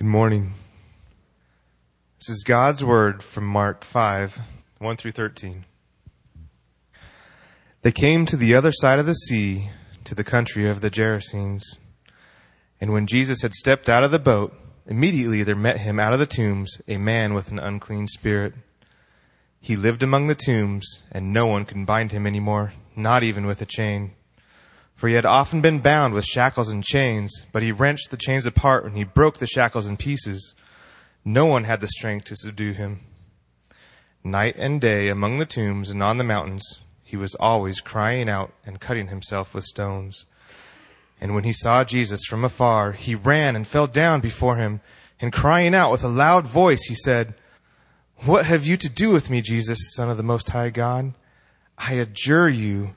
Good morning. This is God's word from Mark 5, 1 through 13. They came to the other side of the sea, to the country of the Gerasenes. And when Jesus had stepped out of the boat, immediately there met him out of the tombs a man with an unclean spirit. He lived among the tombs, and no one could bind him any more, not even with a chain for he had often been bound with shackles and chains, but he wrenched the chains apart and he broke the shackles in pieces. No one had the strength to subdue him. Night and day among the tombs and on the mountains, he was always crying out and cutting himself with stones. And when he saw Jesus from afar, he ran and fell down before him, and crying out with a loud voice, he said, What have you to do with me, Jesus, Son of the Most High God? I adjure you,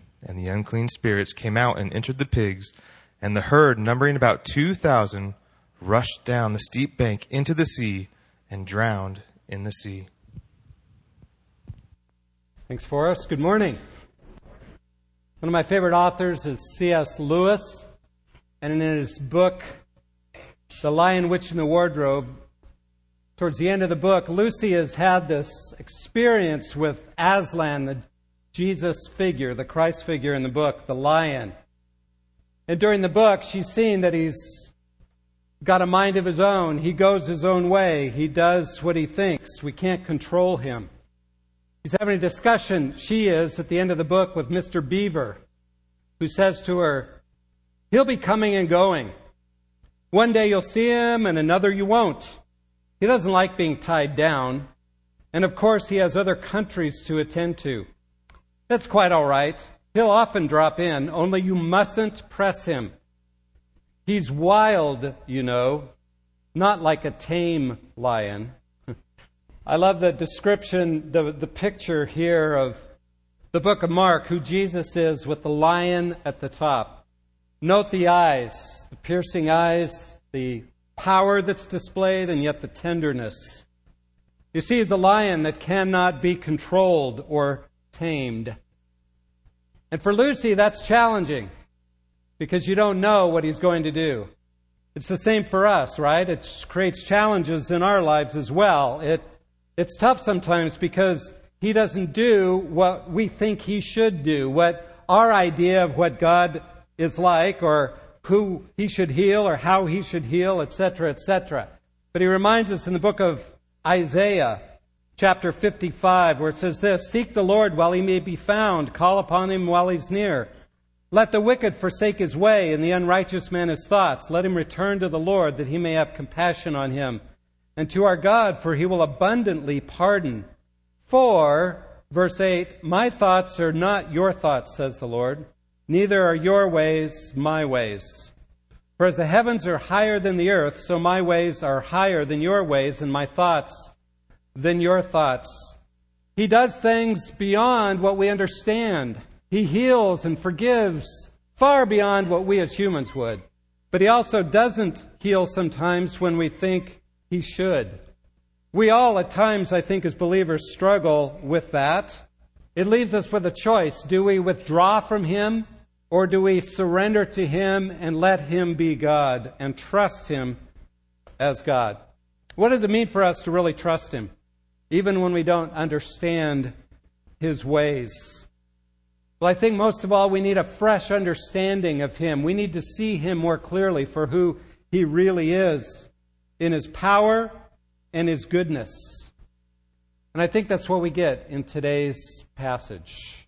and the unclean spirits came out and entered the pigs, and the herd, numbering about two thousand, rushed down the steep bank into the sea and drowned in the sea. Thanks, Forrest. Good morning. One of my favorite authors is C.S. Lewis, and in his book, The Lion, Witch, and the Wardrobe, towards the end of the book, Lucy has had this experience with Aslan, the Jesus figure, the Christ figure in the book, the lion. And during the book, she's seen that he's got a mind of his own. He goes his own way. He does what he thinks. We can't control him. He's having a discussion, she is, at the end of the book with Mr. Beaver, who says to her, He'll be coming and going. One day you'll see him, and another you won't. He doesn't like being tied down. And of course, he has other countries to attend to. That's quite all right. He'll often drop in, only you mustn't press him. He's wild, you know, not like a tame lion. I love the description, the, the picture here of the book of Mark, who Jesus is with the lion at the top. Note the eyes, the piercing eyes, the power that's displayed, and yet the tenderness. You see, he's a lion that cannot be controlled or tamed. And for Lucy, that's challenging because you don't know what he's going to do. It's the same for us, right? It creates challenges in our lives as well. It, it's tough sometimes because he doesn't do what we think he should do, what our idea of what God is like or who he should heal or how he should heal, etc., etc. But he reminds us in the book of Isaiah chapter 55, where it says this Seek the Lord while he may be found, call upon him while he's near. Let the wicked forsake his way, and the unrighteous man his thoughts. Let him return to the Lord, that he may have compassion on him, and to our God, for he will abundantly pardon. For, verse 8, my thoughts are not your thoughts, says the Lord, neither are your ways my ways. For as the heavens are higher than the earth, so my ways are higher than your ways, and my thoughts than your thoughts. He does things beyond what we understand. He heals and forgives far beyond what we as humans would. But he also doesn't heal sometimes when we think he should. We all, at times, I think, as believers, struggle with that. It leaves us with a choice. Do we withdraw from him or do we surrender to him and let him be God and trust him as God? What does it mean for us to really trust him? Even when we don't understand his ways. Well, I think most of all, we need a fresh understanding of him. We need to see him more clearly for who he really is in his power and his goodness. And I think that's what we get in today's passage.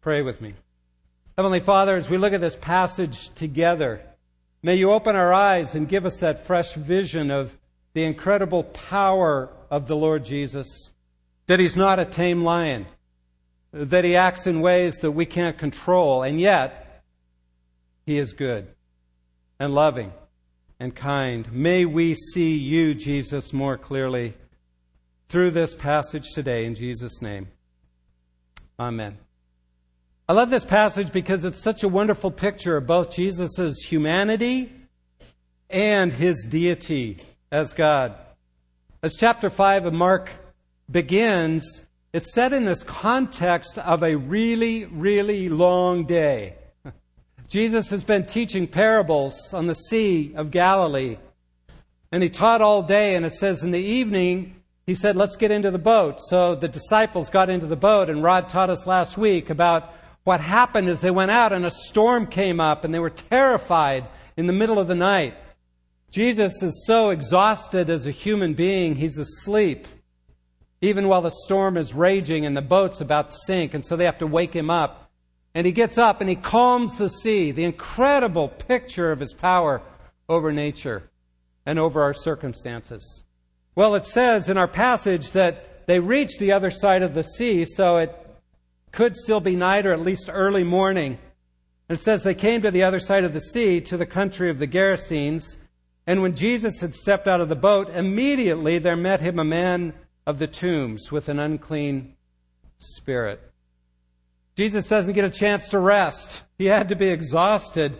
Pray with me. Heavenly Father, as we look at this passage together, may you open our eyes and give us that fresh vision of the incredible power of the Lord Jesus, that he's not a tame lion, that he acts in ways that we can't control, and yet he is good and loving and kind. May we see you, Jesus, more clearly through this passage today in Jesus' name. Amen. I love this passage because it's such a wonderful picture of both Jesus' humanity and his deity as God. As chapter 5 of Mark begins, it's set in this context of a really, really long day. Jesus has been teaching parables on the Sea of Galilee. And he taught all day, and it says in the evening, he said, Let's get into the boat. So the disciples got into the boat, and Rod taught us last week about what happened as they went out, and a storm came up, and they were terrified in the middle of the night. Jesus is so exhausted as a human being, he's asleep even while the storm is raging and the boat's about to sink, and so they have to wake him up. And he gets up and he calms the sea, the incredible picture of his power over nature and over our circumstances. Well, it says in our passage that they reached the other side of the sea, so it could still be night or at least early morning. And it says they came to the other side of the sea, to the country of the Gerasenes. And when Jesus had stepped out of the boat, immediately there met him a man of the tombs with an unclean spirit. Jesus doesn't get a chance to rest. He had to be exhausted.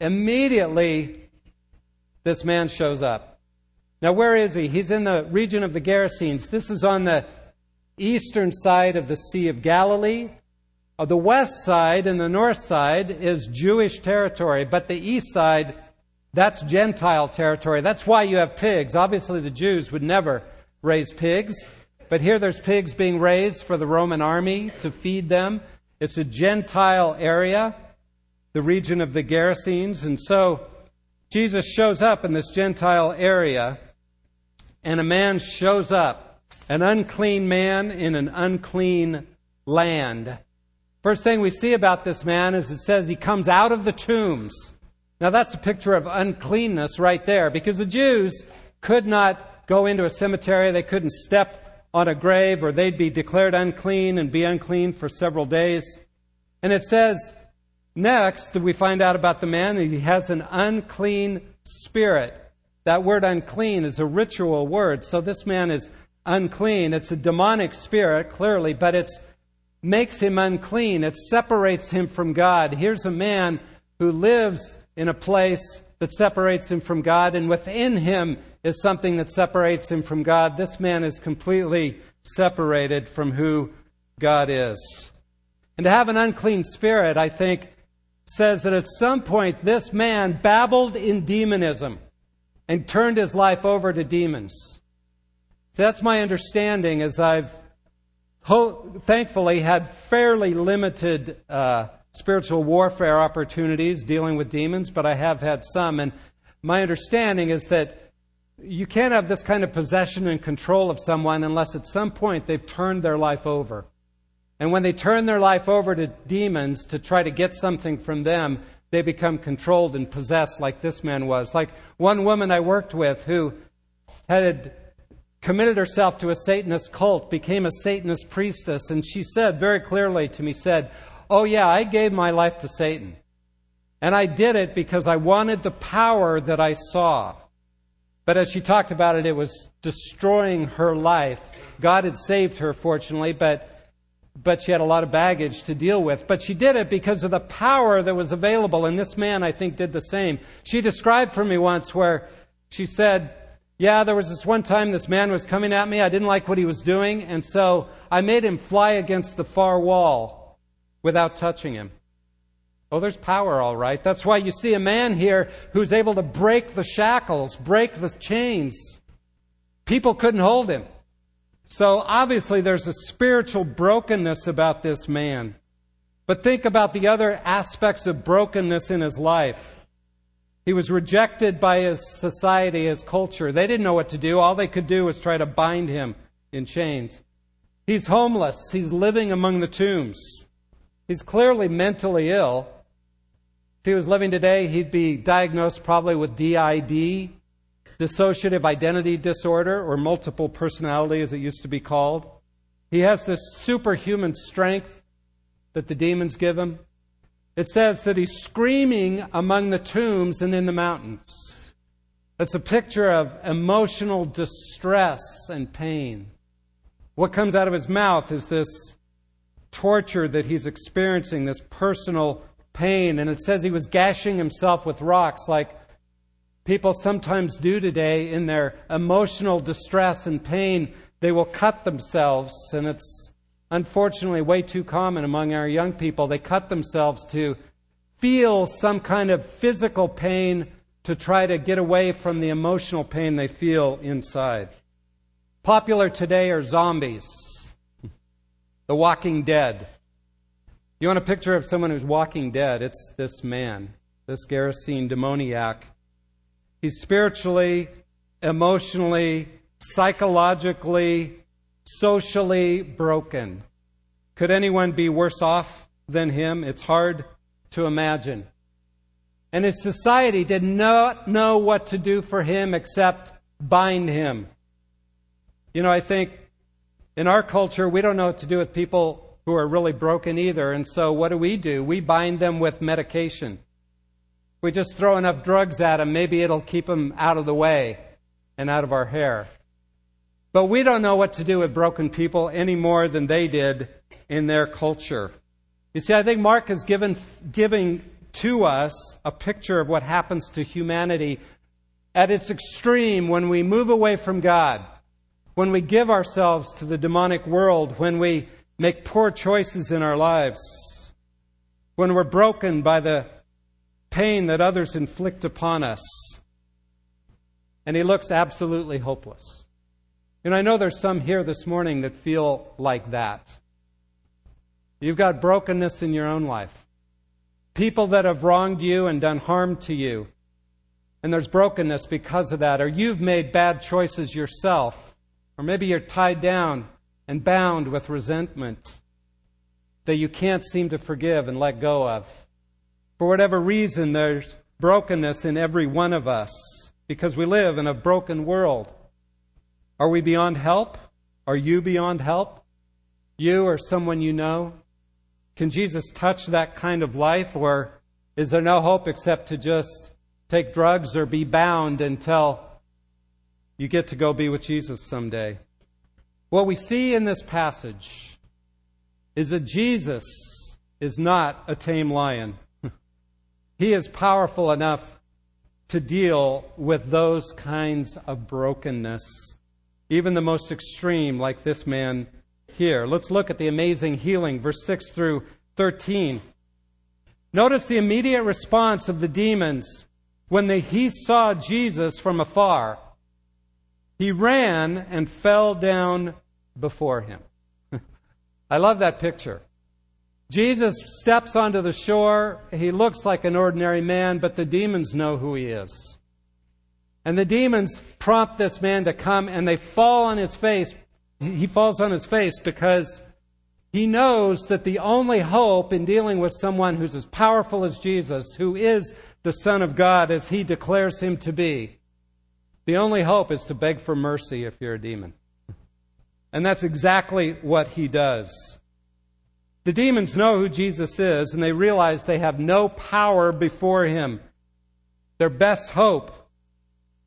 Immediately, this man shows up. Now, where is he? He's in the region of the Gerasenes. This is on the eastern side of the Sea of Galilee. Uh, the west side and the north side is Jewish territory, but the east side, that's Gentile territory. That's why you have pigs. Obviously, the Jews would never raise pigs. But here there's pigs being raised for the Roman army to feed them. It's a Gentile area, the region of the Gerasenes. And so Jesus shows up in this Gentile area, and a man shows up, an unclean man in an unclean land. First thing we see about this man is it says he comes out of the tombs. Now that's a picture of uncleanness right there because the Jews could not go into a cemetery, they couldn't step on a grave, or they'd be declared unclean and be unclean for several days. And it says, next, we find out about the man he has an unclean spirit. That word unclean is a ritual word, so this man is unclean. It's a demonic spirit, clearly, but it makes him unclean. It separates him from God. Here's a man who lives in a place that separates him from God, and within him is something that separates him from God. This man is completely separated from who God is. And to have an unclean spirit, I think, says that at some point this man babbled in demonism and turned his life over to demons. That's my understanding as I've ho- thankfully had fairly limited uh, spiritual warfare opportunities dealing with demons, but I have had some. And my understanding is that you can't have this kind of possession and control of someone unless at some point they've turned their life over. And when they turn their life over to demons to try to get something from them, they become controlled and possessed like this man was. Like one woman I worked with who had committed herself to a Satanist cult, became a Satanist priestess, and she said very clearly to me, said, Oh yeah, I gave my life to Satan. And I did it because I wanted the power that I saw. But as she talked about it, it was destroying her life. God had saved her, fortunately, but, but she had a lot of baggage to deal with. But she did it because of the power that was available. And this man, I think, did the same. She described for me once where she said, Yeah, there was this one time this man was coming at me. I didn't like what he was doing. And so I made him fly against the far wall without touching him. Oh, there's power, all right. That's why you see a man here who's able to break the shackles, break the chains. People couldn't hold him. So obviously there's a spiritual brokenness about this man. But think about the other aspects of brokenness in his life. He was rejected by his society, his culture. They didn't know what to do. All they could do was try to bind him in chains. He's homeless. He's living among the tombs. He's clearly mentally ill. If he was living today, he'd be diagnosed probably with DID, dissociative identity disorder, or multiple personality as it used to be called. He has this superhuman strength that the demons give him. It says that he's screaming among the tombs and in the mountains. It's a picture of emotional distress and pain. What comes out of his mouth is this torture that he's experiencing, this personal pain. And it says he was gashing himself with rocks like people sometimes do today in their emotional distress and pain. They will cut themselves, and it's unfortunately way too common among our young people. They cut themselves to feel some kind of physical pain to try to get away from the emotional pain they feel inside. Popular today are zombies, the walking dead. You want a picture of someone who's walking dead? It's this man, this Gerasene demoniac. He's spiritually, emotionally, psychologically, socially broken. Could anyone be worse off than him? It's hard to imagine. And his society did not know what to do for him except bind him. You know, I think in our culture, we don't know what to do with people who are really broken either. And so what do we do? We bind them with medication. We just throw enough drugs at them, maybe it'll keep them out of the way and out of our hair. But we don't know what to do with broken people any more than they did in their culture. You see, I think Mark is given, giving to us a picture of what happens to humanity at its extreme when we move away from God, when we give ourselves to the demonic world, when we make poor choices in our lives, when we're broken by the pain that others inflict upon us. And he looks absolutely hopeless. And I know there's some here this morning that feel like that. You've got brokenness in your own life. People that have wronged you and done harm to you. And there's brokenness because of that. Or you've made bad choices yourself. Or maybe you're tied down and bound with resentment that you can't seem to forgive and let go of. For whatever reason, there's brokenness in every one of us because we live in a broken world. Are we beyond help? Are you beyond help? You or someone you know? Can Jesus touch that kind of life, or is there no hope except to just take drugs or be bound until you get to go be with Jesus someday? What we see in this passage is that Jesus is not a tame lion. he is powerful enough to deal with those kinds of brokenness, even the most extreme, like this man here. Let's look at the amazing healing, verse 6 through 13. Notice the immediate response of the demons when they, he saw Jesus from afar. He ran and fell down before him. I love that picture. Jesus steps onto the shore. He looks like an ordinary man, but the demons know who he is. And the demons prompt this man to come and they fall on his face he falls on his face because he knows that the only hope in dealing with someone who's as powerful as Jesus, who is the Son of God as he declares him to be, the only hope is to beg for mercy if you're a demon. And that's exactly what he does. The demons know who Jesus is, and they realize they have no power before him. Their best hope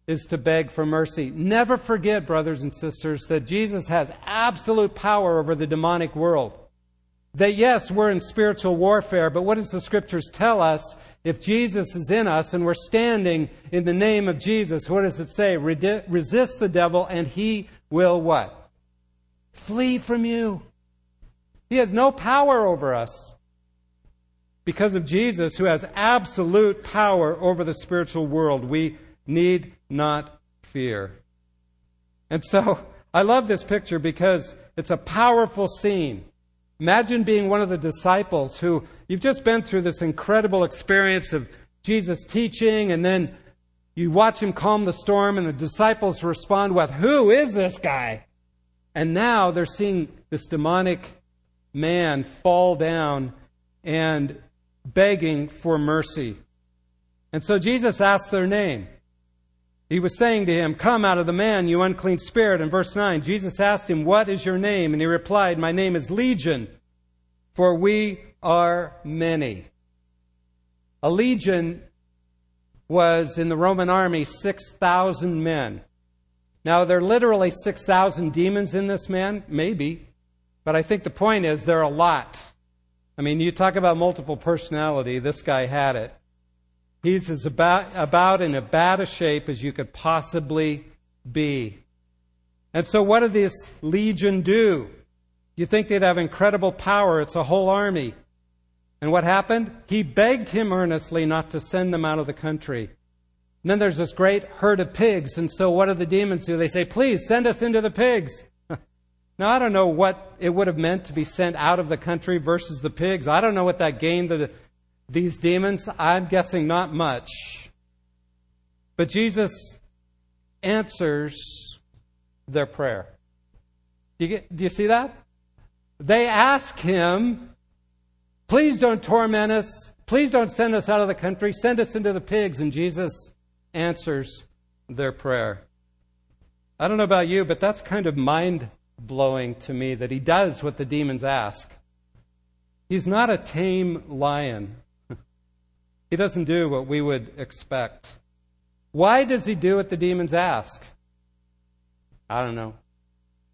is to beg for mercy. Never forget, brothers and sisters, that Jesus has absolute power over the demonic world. That yes, we're in spiritual warfare, but what does the scriptures tell us? If Jesus is in us and we're standing in the name of Jesus, what does it say? Resist the devil and he will what? Flee from you. He has no power over us because of Jesus, who has absolute power over the spiritual world. We need not fear. And so I love this picture because it's a powerful scene. Imagine being one of the disciples who you've just been through this incredible experience of Jesus teaching, and then you watch him calm the storm, and the disciples respond with, Who is this guy? And now they're seeing this demonic man fall down and begging for mercy. And so Jesus asks their name. He was saying to him, Come out of the man, you unclean spirit. In verse 9, Jesus asked him, What is your name? And he replied, My name is Legion, for we are many. A legion was in the Roman army 6,000 men. Now, there are literally 6,000 demons in this man? Maybe. But I think the point is there are a lot. I mean, you talk about multiple personality, this guy had it. He's as about, about in as bad a shape as you could possibly be. And so, what did this legion do? You think they'd have incredible power. It's a whole army. And what happened? He begged him earnestly not to send them out of the country. And then there's this great herd of pigs. And so what do the demons do? They say, please send us into the pigs. now, I don't know what it would have meant to be sent out of the country versus the pigs. I don't know what that gained the, these demons. I'm guessing not much. But Jesus answers their prayer. Do you, get, do you see that? They ask him, please don't torment us. Please don't send us out of the country. Send us into the pigs. And Jesus answers their prayer. I don't know about you, but that's kind of mind blowing to me that he does what the demons ask. He's not a tame lion. he doesn't do what we would expect. Why does he do what the demons ask? I don't know.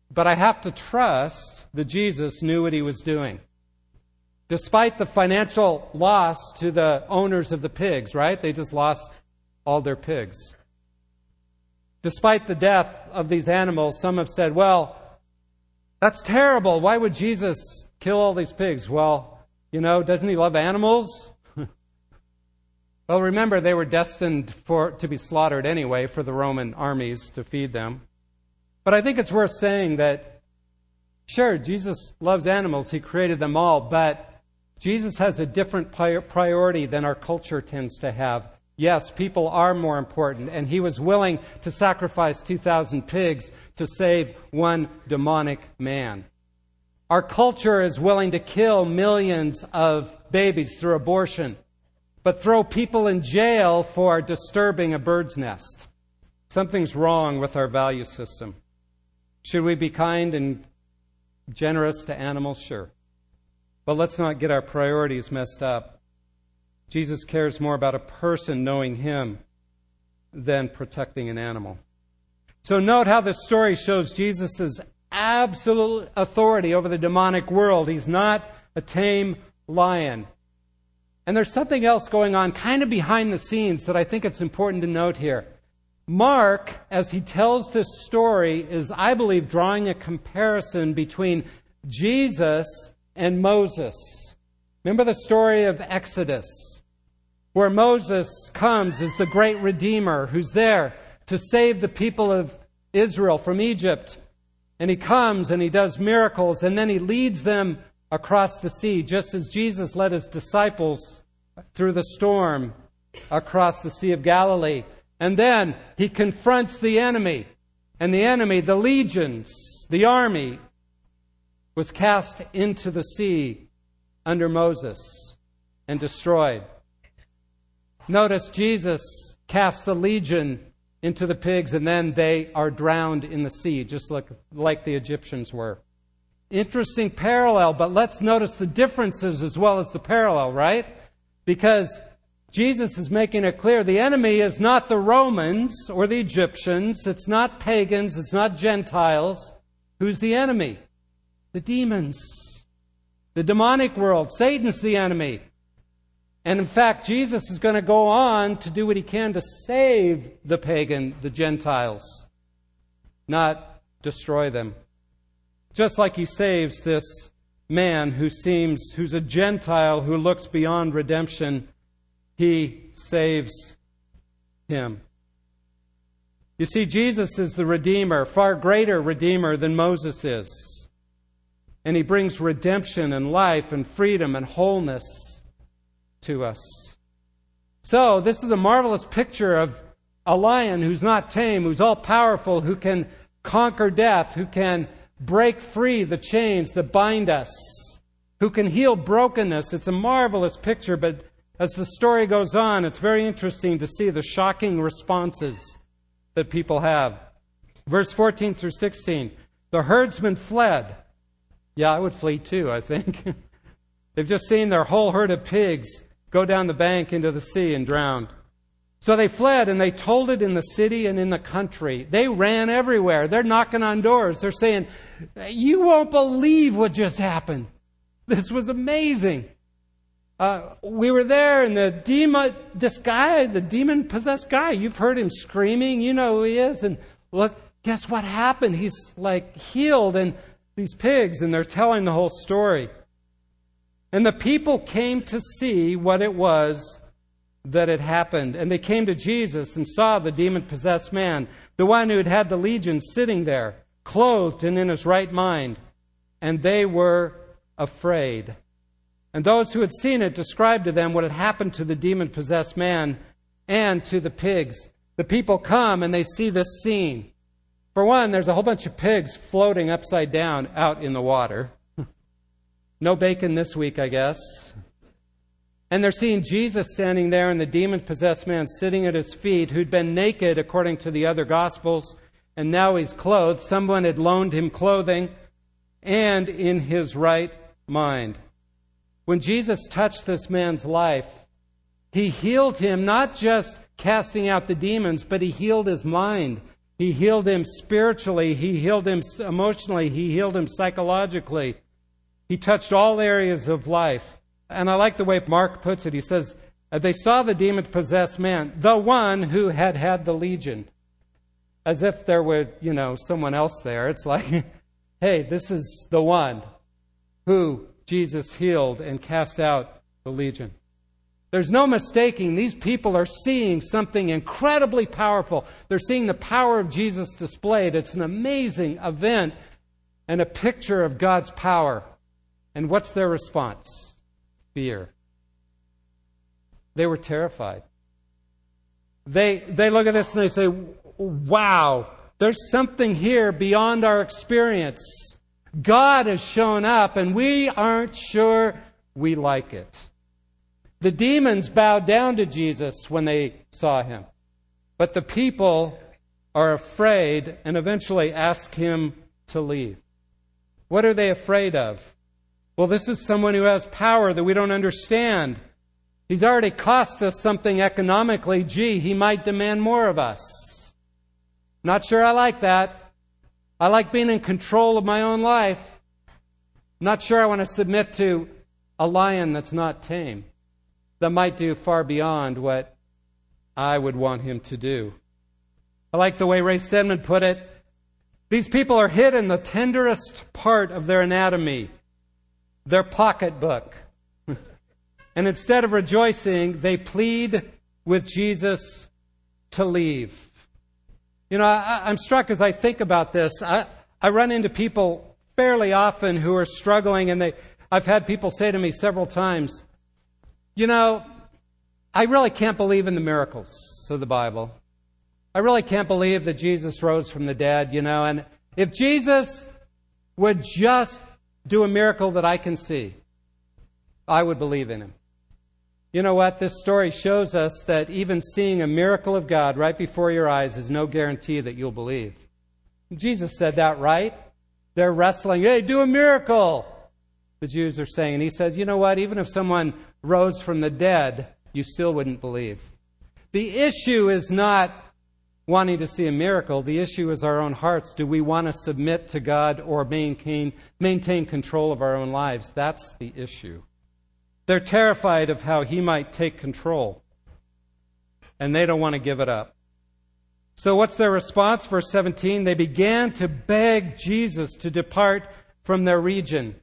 But I have to trust that Jesus knew what he was doing. Despite the financial loss to the owners of the pigs, right? They just lost all their pigs. Despite the death of these animals, some have said, well, that's terrible. Why would Jesus kill all these pigs? Well, you know, doesn't he love animals? well, remember, they were destined for, to be slaughtered anyway for the Roman armies to feed them. But I think it's worth saying that, sure, Jesus loves animals. He created them all, but Jesus has a different priority than our culture tends to have. Yes, people are more important, and he was willing to sacrifice 2,000 pigs to save one demonic man. Our culture is willing to kill millions of babies through abortion, but throw people in jail for disturbing a bird's nest. Something's wrong with our value system. Should we be kind and generous to animals? Sure. But let's not get our priorities messed up. Jesus cares more about a person knowing him than protecting an animal. So note how this story shows Jesus' absolute authority over the demonic world. He's not a tame lion. And there's something else going on kind of behind the scenes that I think it's important to note here. Mark, as he tells this story, is, I believe, drawing a comparison between Jesus and Moses. Remember the story of Exodus where Moses comes as the great Redeemer who's there to save the people of Israel from Egypt. And he comes and he does miracles and then he leads them across the sea, just as Jesus led his disciples through the storm across the Sea of Galilee. And then he confronts the enemy. And the enemy, the legions, the army, was cast into the sea under Moses and destroyed. Notice Jesus casts the legion into the pigs and then they are drowned in the sea, just like, like the Egyptians were. Interesting parallel, but let's notice the differences as well as the parallel, right? Because Jesus is making it clear the enemy is not the Romans or the Egyptians, it's not pagans, it's not Gentiles. Who's the enemy? The demons. The demonic world. Satan's the enemy. And in fact, Jesus is going to go on to do what he can to save the pagan, the Gentiles, not destroy them. Just like he saves this man who seems, who's a Gentile who looks beyond redemption, he saves him. You see, Jesus is the Redeemer, far greater Redeemer than Moses is. And he brings redemption and life and freedom and wholeness to us. So, this is a marvelous picture of a lion who's not tame, who's all powerful, who can conquer death, who can break free the chains that bind us, who can heal brokenness. It's a marvelous picture, but as the story goes on, it's very interesting to see the shocking responses that people have. Verse 14 through 16 The herdsman fled. Yeah, I would flee too, I think. They've just seen their whole herd of pigs go down the bank into the sea and drowned. So they fled and they told it in the city and in the country. They ran everywhere. They're knocking on doors. They're saying, You won't believe what just happened. This was amazing. Uh, we were there and the demon, this guy, the demon possessed guy, you've heard him screaming. You know who he is. And look, guess what happened? He's like healed and these pigs and they're telling the whole story. And the people came to see what it was that had happened. And they came to Jesus and saw the demon possessed man, the one who had had the legion, sitting there, clothed and in his right mind. And they were afraid. And those who had seen it described to them what had happened to the demon possessed man and to the pigs. The people come and they see this scene. For one, there's a whole bunch of pigs floating upside down out in the water. no bacon this week, I guess. And they're seeing Jesus standing there and the demon possessed man sitting at his feet, who'd been naked according to the other gospels, and now he's clothed. Someone had loaned him clothing and in his right mind. When Jesus touched this man's life, he healed him, not just casting out the demons, but he healed his mind. He healed him spiritually. He healed him emotionally. He healed him psychologically. He touched all areas of life. And I like the way Mark puts it. He says, uh, They saw the demon possessed man, the one who had had the legion. As if there were, you know, someone else there. It's like, hey, this is the one who Jesus healed and cast out the legion. There's no mistaking, these people are seeing something incredibly powerful. They're seeing the power of Jesus displayed. It's an amazing event and a picture of God's power. And what's their response? fear. They were terrified. They, they look at this and they say, wow, there's something here beyond our experience. God has shown up and we aren't sure we like it. The demons bowed down to Jesus when they saw him, but the people are afraid and eventually ask him to leave. What are they afraid of? Well, this is someone who has power that we don't understand. He's already cost us something economically. Gee, he might demand more of us. Not sure I like that. I like being in control of my own life. Not sure I want to submit to a lion that's not tame, that might do far beyond what I would want him to do. I like the way Ray Stedman put it. These people are hid in the tenderest part of their anatomy their pocketbook. and instead of rejoicing, they plead with Jesus to leave. You know, I, am struck as I think about this. I, I run into people fairly often who are struggling, and they, I've had people say to me several times, you know, I really can't believe in the miracles of the Bible. I really can't believe that Jesus rose from the dead, you know, and if Jesus would just do a miracle that I can see, I would believe in him. You know what? This story shows us that even seeing a miracle of God right before your eyes is no guarantee that you'll believe. Jesus said that, right? They're wrestling, hey, do a miracle. The Jews are saying, and he says, you know what? Even if someone rose from the dead, you still wouldn't believe. The issue is not wanting to see a miracle. The issue is our own hearts. Do we want to submit to God or maintain, maintain control of our own lives? That's the issue. They're terrified of how He might take control, and they don't want to give it up. So, what's their response? Verse 17 they began to beg Jesus to depart from their region.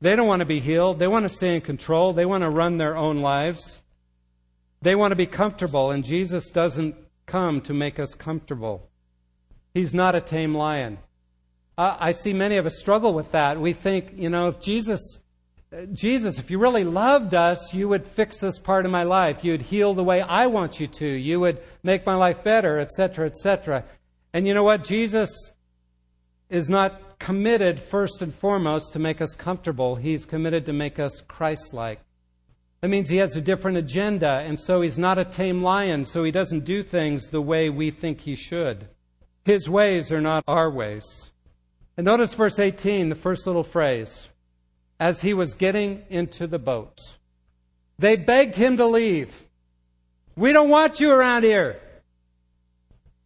They don't want to be healed. They want to stay in control. They want to run their own lives. They want to be comfortable, and Jesus doesn't come to make us comfortable. He's not a tame lion. I see many of us struggle with that. We think, you know, if Jesus, Jesus, if you really loved us, you would fix this part of my life. You would heal the way I want you to. You would make my life better, etc., etc. And you know what? Jesus is not committed first and foremost to make us comfortable. He's committed to make us Christ like. That means he has a different agenda, and so he's not a tame lion, so he doesn't do things the way we think he should. His ways are not our ways. And notice verse 18, the first little phrase. As he was getting into the boat, they begged him to leave. We don't want you around here.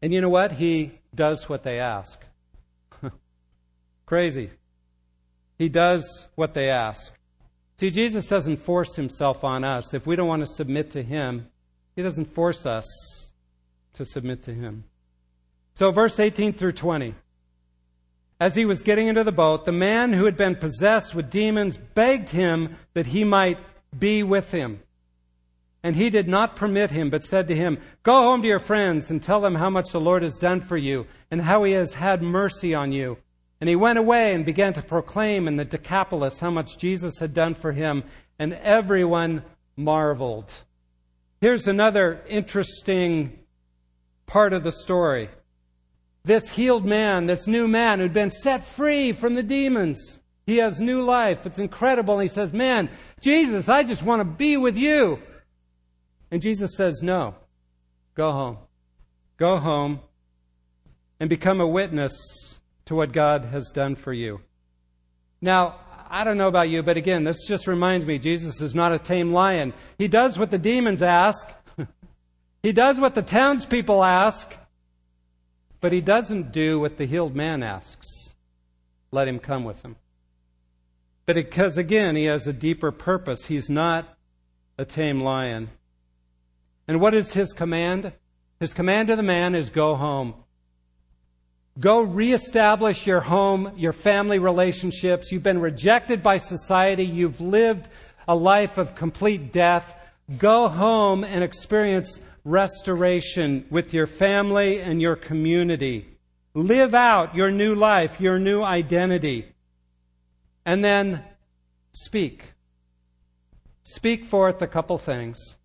And you know what? He does what they ask. Crazy. He does what they ask. See, Jesus doesn't force himself on us. If we don't want to submit to him, he doesn't force us to submit to him. So, verse 18 through 20. As he was getting into the boat, the man who had been possessed with demons begged him that he might be with him. And he did not permit him, but said to him, Go home to your friends and tell them how much the Lord has done for you and how he has had mercy on you. And he went away and began to proclaim in the Decapolis how much Jesus had done for him, and everyone marveled. Here's another interesting part of the story. This healed man, this new man who'd been set free from the demons, he has new life. It's incredible. And he says, Man, Jesus, I just want to be with you. And Jesus says, No, go home. Go home and become a witness to what God has done for you. Now, I don't know about you, but again, this just reminds me Jesus is not a tame lion. He does what the demons ask, he does what the townspeople ask, but he doesn't do what the healed man asks. Let him come with him. But because, again, he has a deeper purpose, he's not a tame lion. And what is his command? His command to the man is go home. Go reestablish your home, your family relationships. You've been rejected by society. You've lived a life of complete death. Go home and experience restoration with your family and your community. Live out your new life, your new identity. And then speak. Speak forth a couple things.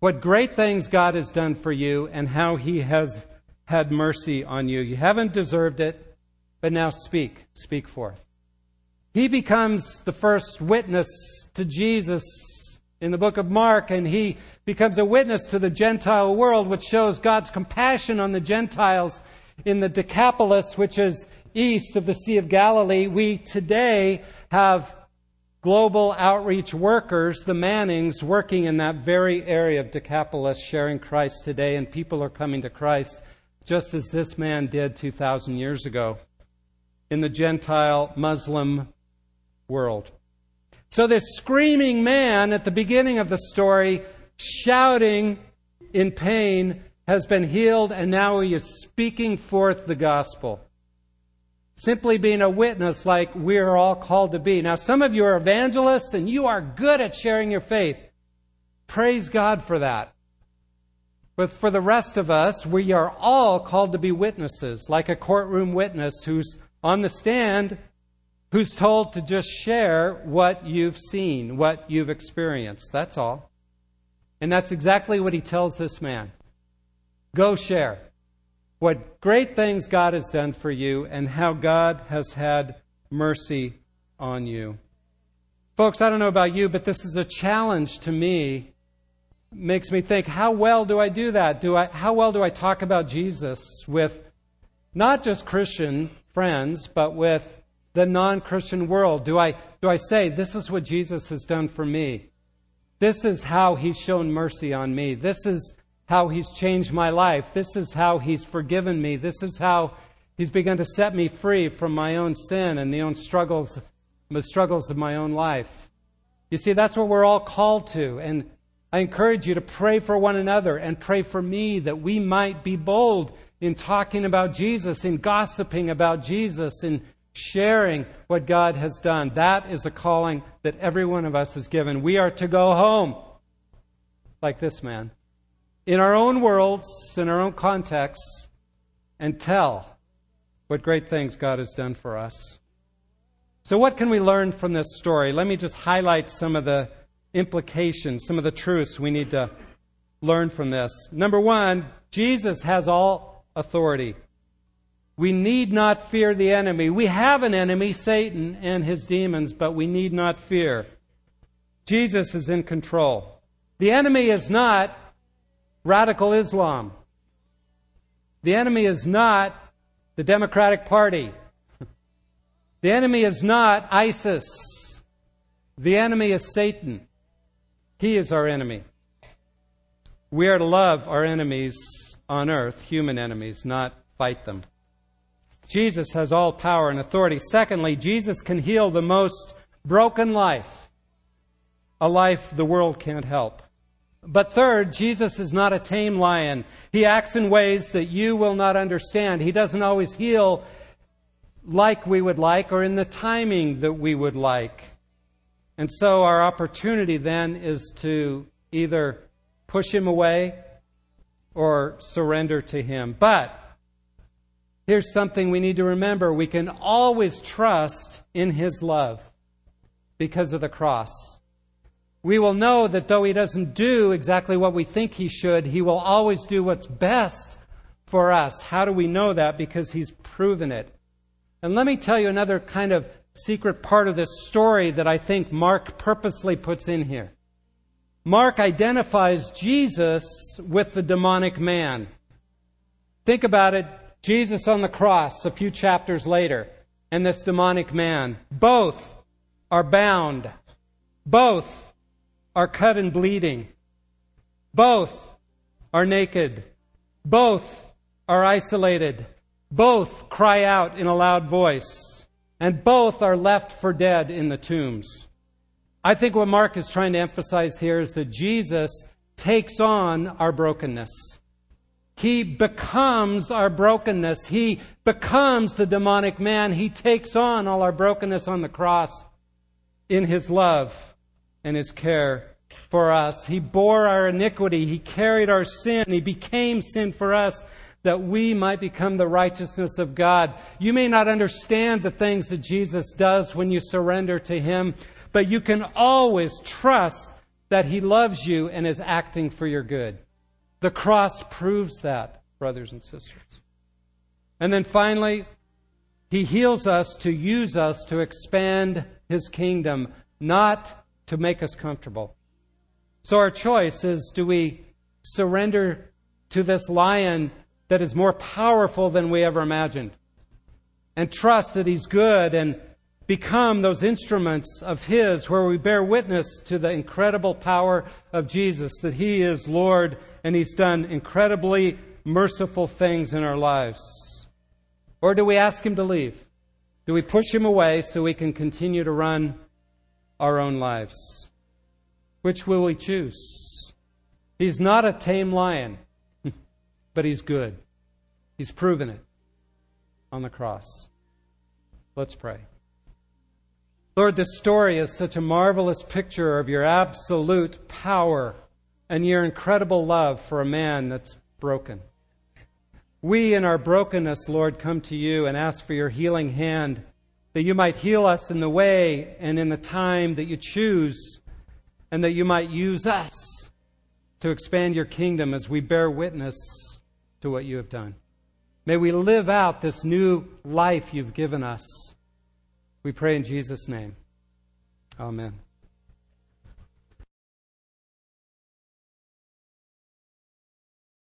What great things God has done for you and how He has had mercy on you. You haven't deserved it, but now speak. Speak forth. He becomes the first witness to Jesus in the book of Mark, and he becomes a witness to the Gentile world, which shows God's compassion on the Gentiles in the Decapolis, which is east of the Sea of Galilee. We today have global outreach workers, the Mannings, working in that very area of Decapolis, sharing Christ today, and people are coming to Christ just as this man did 2,000 years ago in the Gentile Muslim world. So, this screaming man at the beginning of the story, shouting in pain, has been healed, and now he is speaking forth the gospel. Simply being a witness like we're all called to be. Now, some of you are evangelists and you are good at sharing your faith. Praise God for that. But for the rest of us, we are all called to be witnesses, like a courtroom witness who's on the stand, who's told to just share what you've seen, what you've experienced. That's all. And that's exactly what he tells this man. Go share what great things God has done for you and how God has had mercy on you. Folks, I don't know about you, but this is a challenge to me makes me think how well do I do that? Do I, how well do I talk about Jesus with not just Christian friends, but with the non Christian world? Do I, do I say, this is what Jesus has done for me? This is how he's shown mercy on me. This is how he's changed my life. This is how he's forgiven me. This is how he's begun to set me free from my own sin and the own struggles, the struggles of my own life. You see, that's what we're all called to. And I encourage you to pray for one another and pray for me that we might be bold in talking about Jesus, in gossiping about Jesus, in sharing what God has done. That is a calling that every one of us is given. We are to go home like this man in our own worlds, in our own contexts, and tell what great things God has done for us. So, what can we learn from this story? Let me just highlight some of the implications, some of the truths we need to learn from this. Number one, Jesus has all authority. We need not fear the enemy. We have an enemy, Satan and his demons, but we need not fear. Jesus is in control. The enemy is not radical Islam. The enemy is not the Democratic Party. The enemy is not ISIS. The enemy is Satan. He is our enemy. We are to love our enemies on earth, human enemies, not fight them. Jesus has all power and authority. Secondly, Jesus can heal the most broken life, a life the world can't help. But third, Jesus is not a tame lion. He acts in ways that you will not understand. He doesn't always heal like we would like or in the timing that we would like. And so our opportunity then is to either push him away or surrender to him. But here's something we need to remember we can always trust in his love because of the cross. We will know that though he doesn't do exactly what we think he should, he will always do what's best for us. How do we know that? Because he's proven it. And let me tell you another kind of secret part of this story that I think Mark purposely puts in here. Mark identifies Jesus with the demonic man. Think about it. Jesus on the cross a few chapters later, and this demonic man. Both are bound. Both are cut and bleeding. Both are naked. Both are isolated. Both cry out in a loud voice, and both are left for dead in the tombs. I think what Mark is trying to emphasize here is that Jesus takes on our brokenness. He becomes our brokenness. He becomes the demonic man. He takes on all our brokenness on the cross in his love and his care for us. He bore our iniquity. He carried our sin. He became sin for us that we might become the righteousness of God. You may not understand the things that Jesus does when you surrender to Him, but you can always trust that He loves you and is acting for your good. The cross proves that, brothers and sisters. And then finally, He heals us to use us to expand His kingdom, not to make us comfortable. So our choice is do we surrender to this lion that is more powerful than we ever imagined. And trust that He's good and become those instruments of His where we bear witness to the incredible power of Jesus, that He is Lord and He's done incredibly merciful things in our lives. Or do we ask Him to leave? Do we push Him away so we can continue to run our own lives? Which will we choose? He's not a tame lion but He's good. He's proven it on the cross. Let's pray. Lord, this story is such a marvelous picture of your absolute power and your incredible love for a man that's broken. We, in our brokenness, Lord, come to you and ask for your healing hand, that you might heal us in the way and in the time that you choose, and that you might use us to expand your kingdom as we bear witness to what you have done. May we live out this new life you've given us. We pray in Jesus' name. Amen.